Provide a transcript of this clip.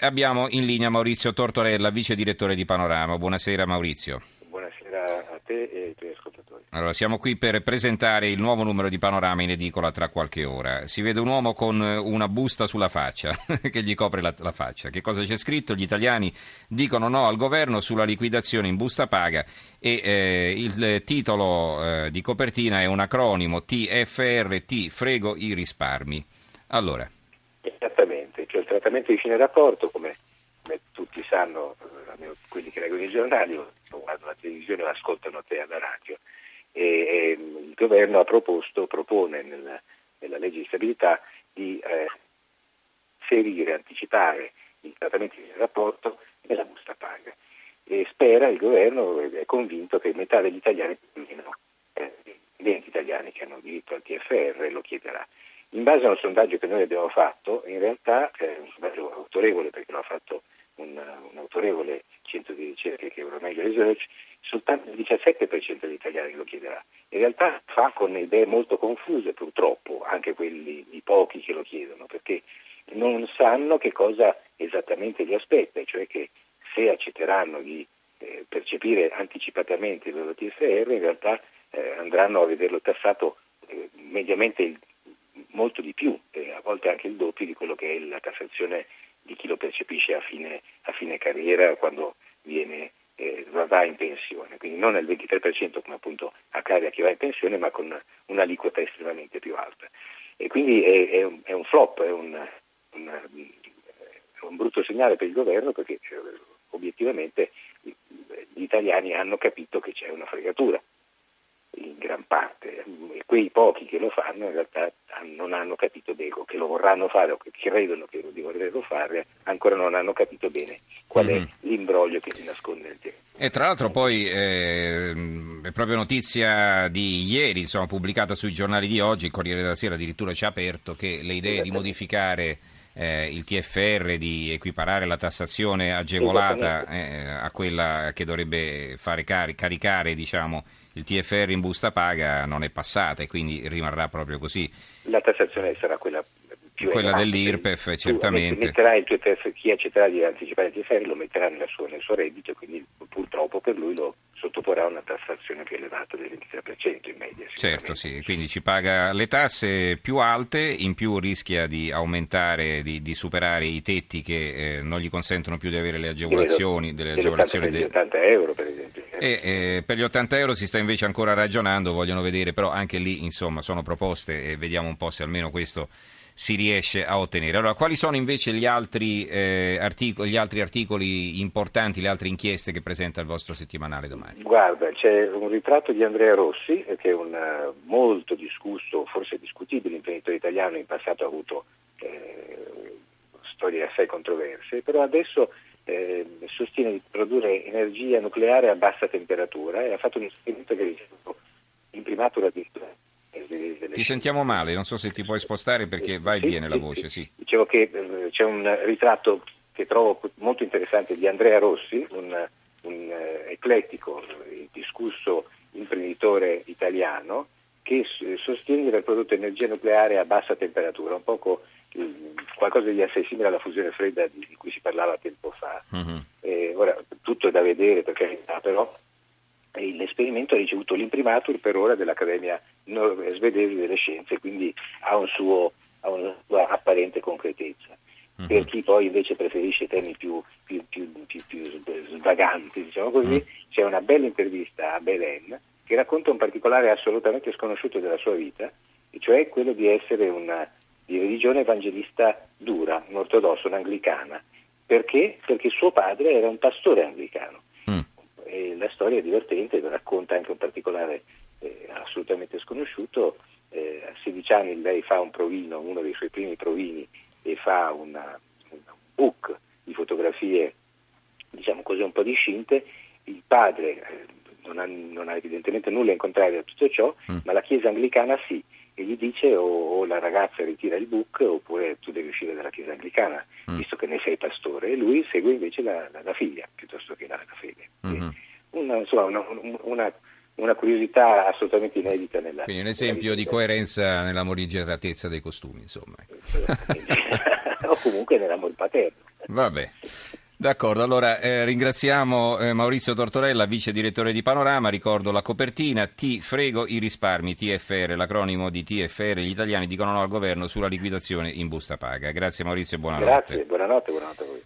Abbiamo in linea Maurizio Tortorella, vice direttore di Panorama. Buonasera Maurizio. Buonasera a te e ai tuoi ascoltatori. Allora, siamo qui per presentare il nuovo numero di Panorama in edicola tra qualche ora. Si vede un uomo con una busta sulla faccia che gli copre la, la, faccia. Che cosa c'è scritto? Gli italiani dicono no al governo sulla liquidazione in busta paga e eh, il titolo eh, di copertina è un acronimo TFRT, frego i risparmi. Allora trattamento di fine rapporto, come, come tutti sanno, almeno quelli che leggono i giornali, o guardano la televisione o ascoltano te alla radio, e, e il governo ha proposto, propone nella, nella legge di stabilità di eh, ferire, anticipare il trattamento di fine rapporto nella busta paga. E spera, il governo è convinto che metà degli italiani, almeno eh, 20 italiani che hanno diritto al TFR, lo chiederà. In base a un sondaggio che noi abbiamo fatto, in realtà è un sondaggio autorevole perché lo ha fatto un, un autorevole centro di ricerca che è Euromeglio Research, soltanto il 17% degli italiani lo chiederà. In realtà fa con idee molto confuse purtroppo, anche quelli, i pochi che lo chiedono, perché non sanno che cosa esattamente li aspetta, cioè che se accetteranno di eh, percepire anticipatamente il loro TFR, in realtà eh, andranno a vederlo tassato eh, mediamente il molto di più, eh, a volte anche il doppio di quello che è la tassazione di chi lo percepisce a fine, a fine carriera quando viene, eh, va in pensione, quindi non al 23% come appunto accade a chi va in pensione, ma con un'aliquota estremamente più alta. E quindi è, è, un, è un, flop, è un, un, un, brutto segnale per il governo perché eh, obiettivamente gli italiani hanno capito che c'è una fregatura in gran parte e quei pochi che lo fanno in realtà non hanno capito bene o che lo vorranno fare o che credono che lo vorrebbero fare ancora non hanno capito bene qual è mm-hmm. l'imbroglio che si nasconde nel tempo. E tra l'altro poi eh, è proprio notizia di ieri, insomma, pubblicata sui giornali di oggi, il Corriere della Sera addirittura ci ha aperto che le idee di modificare eh, il TFR, di equiparare la tassazione agevolata eh, a quella che dovrebbe fare cari- caricare diciamo, il TFR in busta paga non è passata e quindi rimarrà proprio così. La tassazione sarà quella più quella dell'IRPEF, certamente. Metterà il TFR, chi accetterà di anticipare il TFR lo metterà suo, nel suo reddito e quindi purtroppo per lui lo sottoporrà a una tassazione più elevata del 23% in media. Certo, sì, quindi ci paga le tasse più alte, in più rischia di aumentare, di, di superare i tetti che eh, non gli consentono più di avere le agevolazioni. Delle, delle agevolazioni per gli 80 euro per esempio. E, eh, per gli 80 euro si sta invece ancora ragionando, vogliono vedere, però anche lì insomma sono proposte e vediamo un po' se almeno questo si riesce a ottenere. Allora, quali sono invece gli altri, eh, articoli, gli altri, articoli, importanti, le altre inchieste che presenta il vostro settimanale domani? Guarda, c'è un ritratto di Andrea Rossi, eh, che è un uh, molto discusso, forse discutibile imprenditore italiano, in passato ha avuto eh, storie assai controverse, però adesso eh, sostiene di produrre energia nucleare a bassa temperatura e ha fatto un esperimento che ha ricevuto imprimatura addirittura ti sentiamo male, non so se ti puoi spostare perché va e viene la voce. Sì. Dicevo che eh, c'è un ritratto che trovo molto interessante di Andrea Rossi, un, un uh, eclettico, discusso imprenditore italiano che sostiene di aver prodotto energia nucleare a bassa temperatura, un poco qualcosa di assai simile alla fusione fredda di, cui si parlava tempo fa. Uh-huh. Eh, ora tutto è da vedere per carità, però l'esperimento ha ricevuto l'imprimatur per ora dell'Accademia svedese delle scienze, quindi ha, un suo, ha una sua apparente concretezza. Uh-huh. Per chi poi invece preferisce temi più, più, più, più svaganti, diciamo così, uh-huh. c'è una bella intervista a Belen che racconta un particolare assolutamente sconosciuto della sua vita, e cioè quello di essere una di religione evangelista dura, un ortodosso, un'anglicana. Perché? Perché suo padre era un pastore anglicano e la storia è divertente, racconta anche un particolare eh, assolutamente sconosciuto. Eh, a 16 anni lei fa un provino, uno dei suoi primi provini, e fa una, un book di fotografie, diciamo così, un po' discinte. Il padre eh, non, ha, non, ha, evidentemente nulla in contrario a tutto ciò, mm. ma la Chiesa anglicana sì, e gli dice o, o, la ragazza ritira il book oppure tu devi uscire dalla Chiesa anglicana, mm. visto che ne sei pastore, e lui segue invece la, la, la figlia piuttosto che la, la fede. Mm-hmm. Una, insomma, una, una, una curiosità assolutamente inedita nella Quindi un esempio di coerenza nella morigeratezza dei costumi, insomma. o comunque nell'amore paterno. Vabbè. D'accordo, allora eh, ringraziamo eh, Maurizio Tortorella, vice direttore di Panorama, ricordo la copertina, ti frego i risparmi, TFR, l'acronimo di TFR, gli italiani dicono no al governo sulla liquidazione in busta paga. Grazie Maurizio e buonanotte. Grazie, buonanotte, buonanotte a voi.